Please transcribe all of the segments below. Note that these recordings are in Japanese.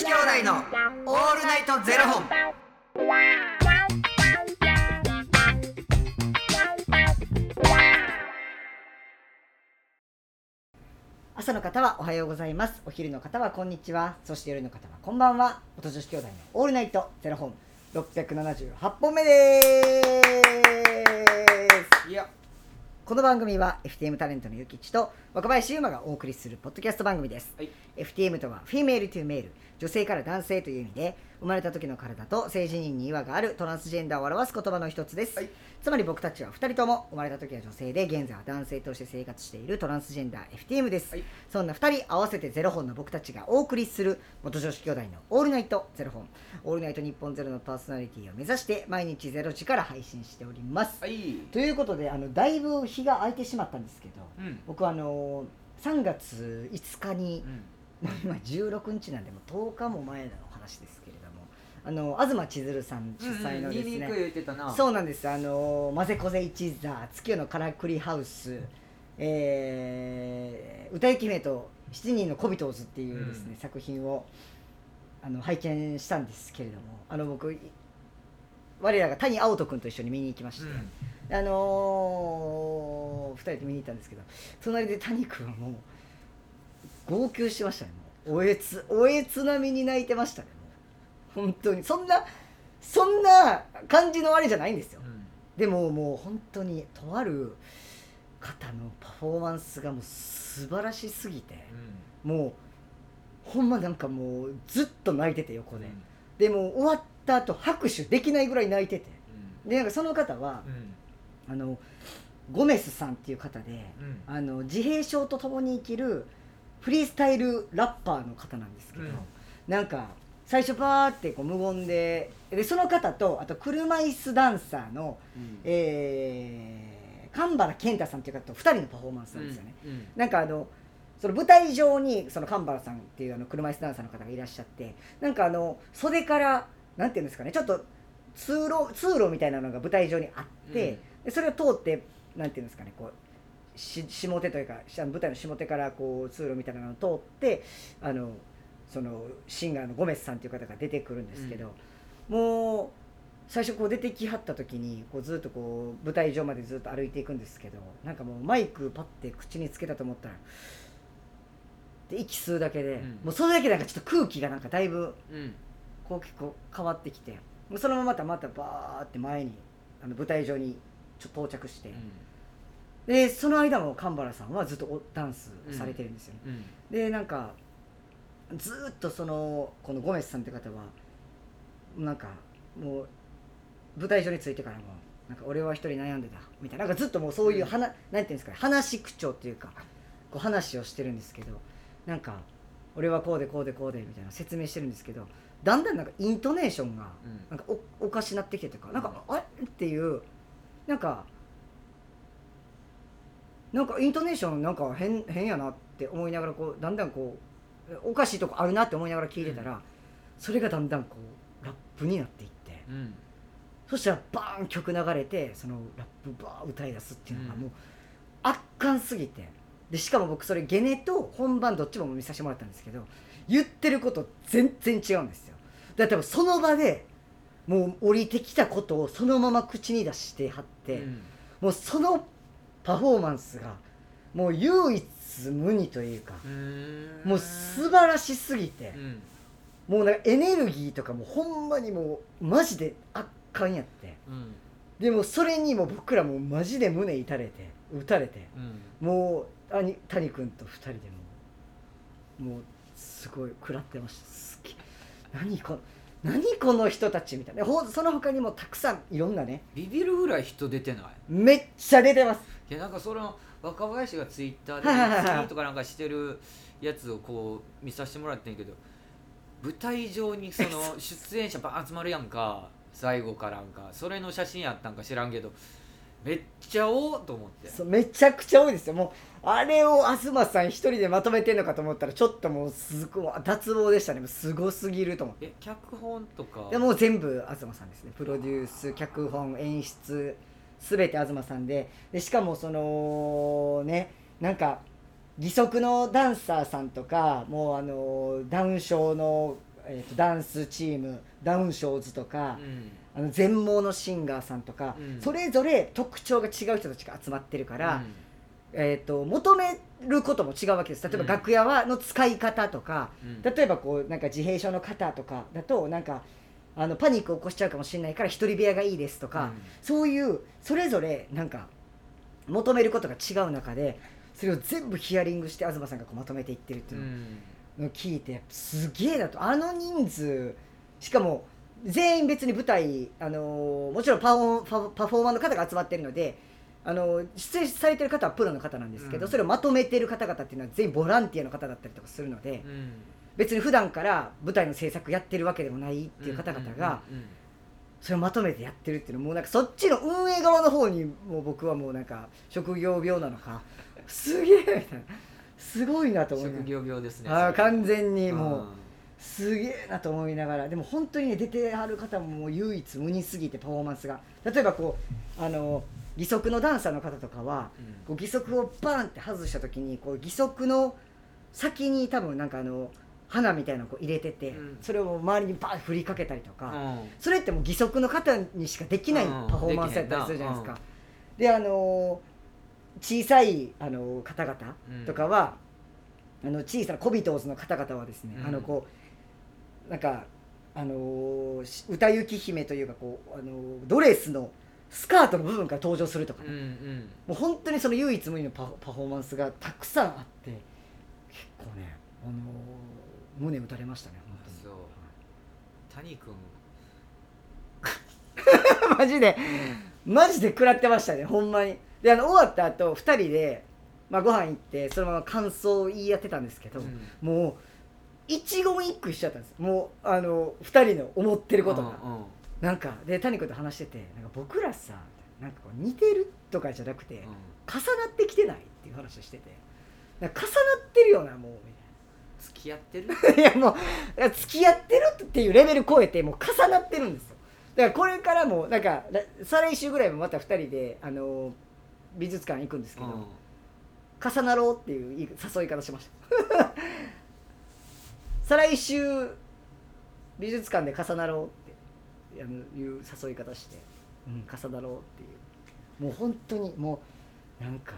子兄弟のオールナイトゼロ本。朝の方はおはようございます。お昼の方はこんにちは。そして夜の方はこんばんは。元女子兄弟のオールナイトゼロ本。678本目です。いや、この番組は FTM タレントのゆきちと若林優馬がお送りするポッドキャスト番組です、はい。FTM とは female to male。女性から男性という意味で生まれた時の体と性自認に違和があるトランスジェンダーを表す言葉の一つです、はい。つまり僕たちは2人とも生まれた時は女性で現在は男性として生活しているトランスジェンダー FTM です、はい。そんな2人合わせてゼロ本の僕たちがお送りする元女子兄弟のオールナイトゼロ本。オールナイトニッポンゼロのパーソナリティを目指して毎日ゼロ時から配信しております、はい。ということであのだいぶ日が空いてしまったんですけど、うん。僕はあの3月5日にう、ん。まあ今16日なんでもう10日も前の話ですけれどもあの東千鶴さん主催のですね、うんうん、言ってたな。そうなんですあの混ぜこぜ一座月夜のからくりハウス、えー歌い姫と7人の小人をずっていうですね、うん作品をあの拝見したんですけれどもあの僕い我らが谷青人君と一緒に見に行きまして、うん。あのー、2人で見に行ったんですけど隣で谷君はもう号泣してましたね。もうおえつおえつ並みに泣いてましたね。もう本当に。そんなそんな感じのあれじゃないんですよ。うん。でももう本当にとある方のパフォーマンスがもう素晴らしすぎてもうほんまなんかもうずっと泣いてて横で、でも終わった後拍手できないぐらい泣いてて。でなんかその方はうん。あのゴメスさんっていう方でうん。あの自閉症と共に生きるフリースタイルラッパーの方なんですけど、うんなんか最初パーってこう無言ででその方とあと車椅子ダンサーの、えー、神原健太さんっていう方と2人のパフォーマンスなんですよね。うん。なんかあのその舞台上にその神原さんっていうあの車椅子ダンサーの方がいらっしゃってなんかあの袖からなんていうんですかねちょっと通路通路みたいなのが舞台上にあって、でそれを通ってなんていうんですかねこうし下手というか下舞台の下手からこう通路みたいなのを通ってあのそのシンガーのゴメスさんっていう方が出てくるんですけど、もう最初こう出てきはった時にこうずっとこう舞台上までずっと歩いていくんですけどなんかもうマイクパッて口につけたと思ったらで息吸うだけで、うんもうそれだけでなんかちょっと空気がなんかだいぶうん。こう結構変わってきてもうそのまままたまたバーって前にあの舞台上にちょっと到着して、でその間も神原さんはずっとおダンスされてるんですよね、うん。でなんかずーっとそのこのゴメスさんって方はなんかもう舞台上についてからもなんか俺は一人悩んでたみたいな。なんかずっともうそういう話、なんていうんですかね話口調っていうかこう話をしてるんですけどなんか俺はこうでこうでこうでみたいな説明してるんですけどだんだんなんかイントネーションがうん。なんかおおかしなってきてというかなんかあれ？っていうなんかなんかイントネーションなんか変変やなって思いながらこうだんだんこうおかしいとこあるなって思いながら聞いてたら、それがだんだんこうラップになっていって。うん。そしたらバーン曲流れてそのラップバー歌い出すっていうのがうん。もう圧巻すぎて。でしかも僕それゲネと本番どっちも見させてもらったんですけど言ってること全然違うんですよ。だから多分その場でもう降りてきたことをそのまま口に出してはって、うん。もうそのパフォーマンスがもう唯一無二というかうん。もう素晴らしすぎてうん。もうなんかエネルギーとかもほんまにもうマジで圧巻やってうん。でもそれにも僕らもマジで胸打たれて打たれてうん。もう谷谷君と2人でもうもうすごい食らってましたすっげえ何こ何この人たちみたいな。ほその他にもたくさんいろんなね。ビビるぐらい人出てない？めっちゃ出てます。いやなんかその若林がツイッターでツイートかなんかしてるやつをこう見させてもらってんけど舞台上にその 出演者バーン集まるやんか。最後からんか。それの写真やったんか知らんけどめっちゃおおと思って。そうめちゃくちゃ多いですよ。もうあれを東さん一人でまとめてんのかと思ったらちょっともうすごい脱帽でしたね。もうすごすぎると思って。え脚本とか？でもう全部東さんですね。プロデュース脚本演出全て東さんで。でしかもそのねなんか義足のダンサーさんとかもうあのダウン症の、えーとダンスチームダウンショーズとか、うん。あの全盲のシンガーさんとか、うん。それぞれ特徴が違う人たちが集まってるから、うん。えー、と求めることも違うわけです。例えばうん。楽屋はの使い方とか、うん。例えばこうなんか自閉症の方とかだとなんかあのパニックを起こしちゃうかもしれないから一人部屋がいいですとか、そういうそれぞれなんか求めることが違う中でそれを全部ヒアリングして東さんがこうまとめていってるってういうの。んを聞いてすげえなと。あの人数。しかも全員別に舞台、あのーもちろんパフォーマーの方が集まってるので、あのー出演されてる方はプロの方なんですけど、うん。それをまとめてる方々っていうのは全員ボランティアの方だったりとかするのでうん。別に普段から舞台の制作やってるわけでもないっていう方々がそれをまとめてやってるっていうのもうなんかそっちの運営側の方にもう僕はもうなんか職業病なのかすげえみたいなすごいなと思いな職業病ですね。あー完全にもう。すげえなと思いながら。でも本当にね出てはる方ももう唯一無二すぎてパフォーマンスが。例えばこうあの義足のダンサーの方とかはうん。こう義足をバーンって外した時にこう義足の先に多分なんかあの花みたいなのをこう入れてて、うん。それを周りにバーン振りかけたりとか、うん。それってもう義足の方にしかできないうん。パフォーマンスやったりするじゃないですか。でであの小さいあの方々うん。とかは、あの小さな小人の方々はですね、うん。あのこうなんかあの歌行姫というかこう、あのードレスのスカートの部分から登場するとかね、うんうん。もう本当にその唯一無二のパパフォーマンスがたくさんあって結構ね、あのー胸打たれましたね本当に。そう。谷君。マジで。マジで食らってましたねほんまにであの終わった後二人で、まあ、ご飯行ってそのまま感想を言い合ってたんですけど、うん。もう一言一句一緒だったんです。もうあの二人の思ってることが、うんうん。なんかで谷君と話しててなんか僕らさなんかこう似てるとかじゃなくて、重なってきてないっていう話をしてて重なってるよなもうみ付き合ってる？たいないやもう付き合ってるっていうレベル超えてもう重なってるんですよ。だからこれからもなんか来再来週ぐらいもまた2人であの美術館行くんですけど、うん。重なろうっていう誘い方しました。再来週美術館で重なろうっていう誘い方して、うん、重なろうっていう。もう本当にもうなんか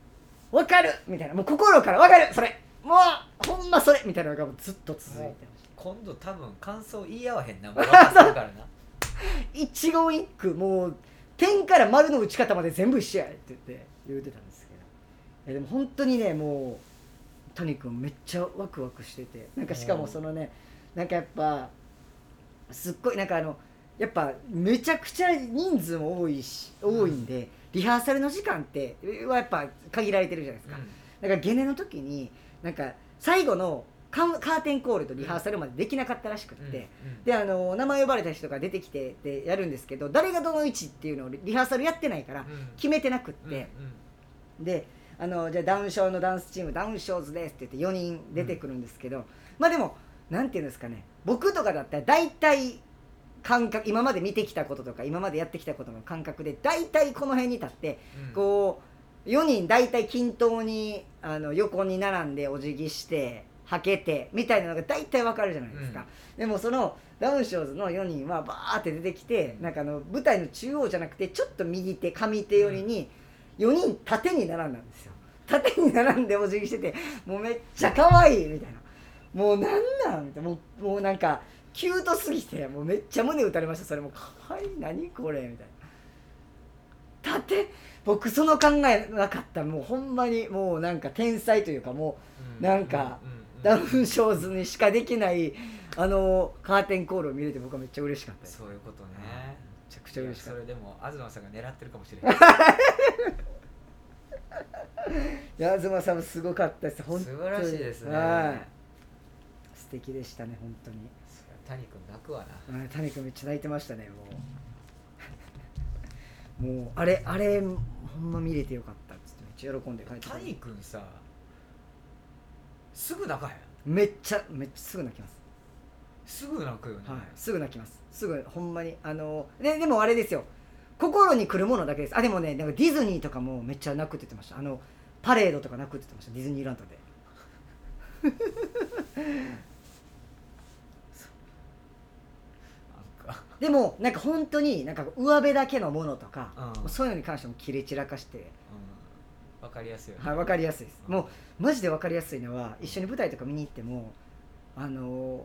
「分かる!」みたいな。もう心から「分かるそれ。もうほんまそれ!」みたいなのがずっと続いてました。今度多分感想言い合わへんな。もう分かるからな。一言一句もう点から丸の打ち方まで全部一緒やって言って言うてたんですけど。いやでも本当にねもう谷君めっちゃワクワクしてて。なんかしかもそのねなんかやっぱすっごいなんかあのやっぱめちゃくちゃ人数も多いし多いんで、リハーサルの時間ってはやっぱ限られてるじゃないですか、だからゲネの時になんか最後のカーテンコールとリハーサルまでできなかったらしくって、であの名前呼ばれた人が出てきてでやるんですけど誰がどの位置っていうのをリハーサルやってないから決めてなくって、であのじゃあダウンショーのダンスチームダウンショーズですって言って4人出てくるんですけど、まあでもなんていうんですかね。僕とかだったら大体感覚今まで見てきたこととか今までやってきたことの感覚で大体この辺に立ってこう4人大体均等にあの横に並んでお辞儀してはけてみたいなのが大体わかるじゃないですか、でもそのダウンショーズの4人はバーって出てきてなんかあの舞台の中央じゃなくてちょっと右手上手寄りに4人縦に並んだんですよ。縦に並んでお辞儀しててもうめっちゃ可愛いみたいな。もうなんなんみたいな。もうもうなんかキュートすぎてもうめっちゃ胸打たれました。それも可愛い何これみたいな。縦僕その考えなかった。もうほんまにもうなんか天才というかもうなんかダウンショーズにしかできないあのカーテンコールを見れて僕はめっちゃ嬉しかったです。そういうことね。めちゃくちゃ嬉しかっそれでも東さんが狙ってるかもしれない。東さんもすごかったです。本当に。素晴らしいですね。はい。素敵でしたね本当に。谷君泣くわな。うん谷君めっちゃ泣いてましたねもう。もうあれあれほんま見れてよかったっつってめっちゃ喜んで帰って。谷君さすぐ泣かへん？めっちゃめっちゃすぐ泣きます。すぐ泣くよね、はい、すぐ泣きます。すぐほんまにあのででもあれですよ。心に来るものだけです。あでもねなんかディズニーとかもめっちゃ泣くって言ってました。あのパレードとか泣くって言ってました。ディズニーランドで。でもなんか本当になんか上辺だけのものとか、うん。そういうのに関しても切れ散らかして、うんわかりやすいよね。はい、分かりやすいです、うん。もうマジで分かりやすいのは一緒に舞台とか見に行ってもあのー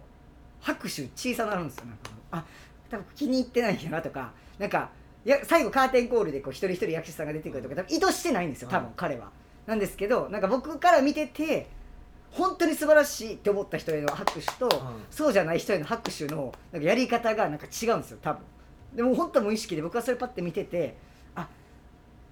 拍手小さなるんですよ。なんかあ多分気に入ってないんやなとかなんかいや最後カーテンコールでこう一人一人役者さんが出てくるとか多分意図してないんですよ多分うん彼は。なんですけどなんか僕から見てて本当に素晴らしいって思った人への拍手と、ん。そうじゃない人への拍手のなんかやり方がなんか違うんですよ多分。でも本当無意識で僕はそれパッて見てて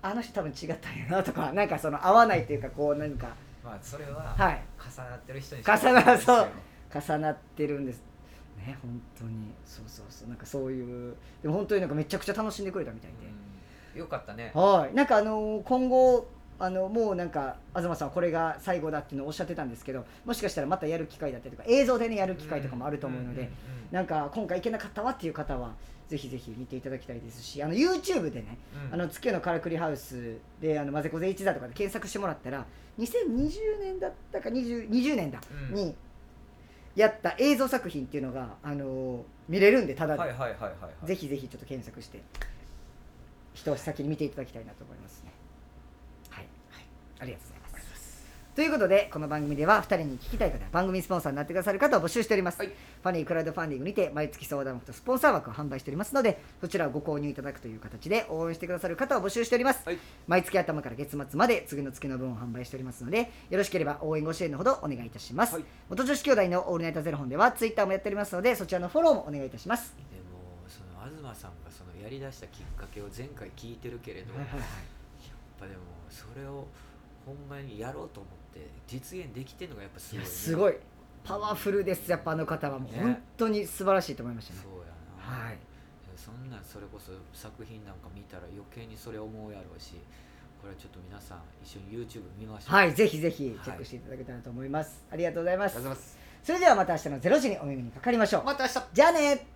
ああの人多分違ったんやなとかなんかその合わないというかこう何か。まあそれははい。重なってる人に重なるしかない重なってるんです。ね本当に。そうそうそう。なんかそういう。でも本当になんかめちゃくちゃ楽しんでくれたみたいで、うん。よかったね。はい。なんかあのー今後あのもうなんか東さんはこれが最後だっていうのをおっしゃってたんですけどもしかしたらまたやる機会だったりとか映像でねやる機会とかもあると思うので、んんん。なんか今回行けなかったわっていう方はぜひぜひ見ていただきたいですしあの YouTube でね、うん。あの月夜のからくりハウスであの混ぜこぜ一座とかで検索してもらったら2020年だったか 20, 20年だ、うん。にやった映像作品っていうのが、あのー見れるんでただで、はいはいはいはいはい。ぜひぜひちょっと検索して一足先に見ていただきたいなと思いますね。はい、はい、ありがとうございますということでこの番組では2人に聞きたい方番組スポンサーになってくださる方を募集しております、はい。ファニークラウドファンディングにて毎月相談枠とスポンサー枠を販売しておりますのでそちらをご購入いただくという形で応援してくださる方を募集しております、はい。毎月頭から月末まで次の月の分を販売しておりますのでよろしければ応援ご支援のほどお願いいたします、はい。元女子兄弟のオールナイトゼロ本ではツイッターもやっておりますのでそちらのフォローもお願いいたします、でもその東さんがそのやりだしたきっかけを前回聞いてるけれど、やっぱでもそれをほんまにやろうと思って実現できてるのがやっぱすいごい、ね、やすごい。パワフルですやっぱあの方はも。うね。本当に素晴らしいと思いましたね。そうやな、はい。そんなんそれこそ作品なんか見たら余計にそれ思うやろうしこれはちょっと皆さん一緒に YouTube 見ましょう。はいぜひぜひチェックしていただけたらと思います、ありがとうございます。ありがとうございます。それではまた明日の0時にお耳にかかりましょう。また明日。じゃあね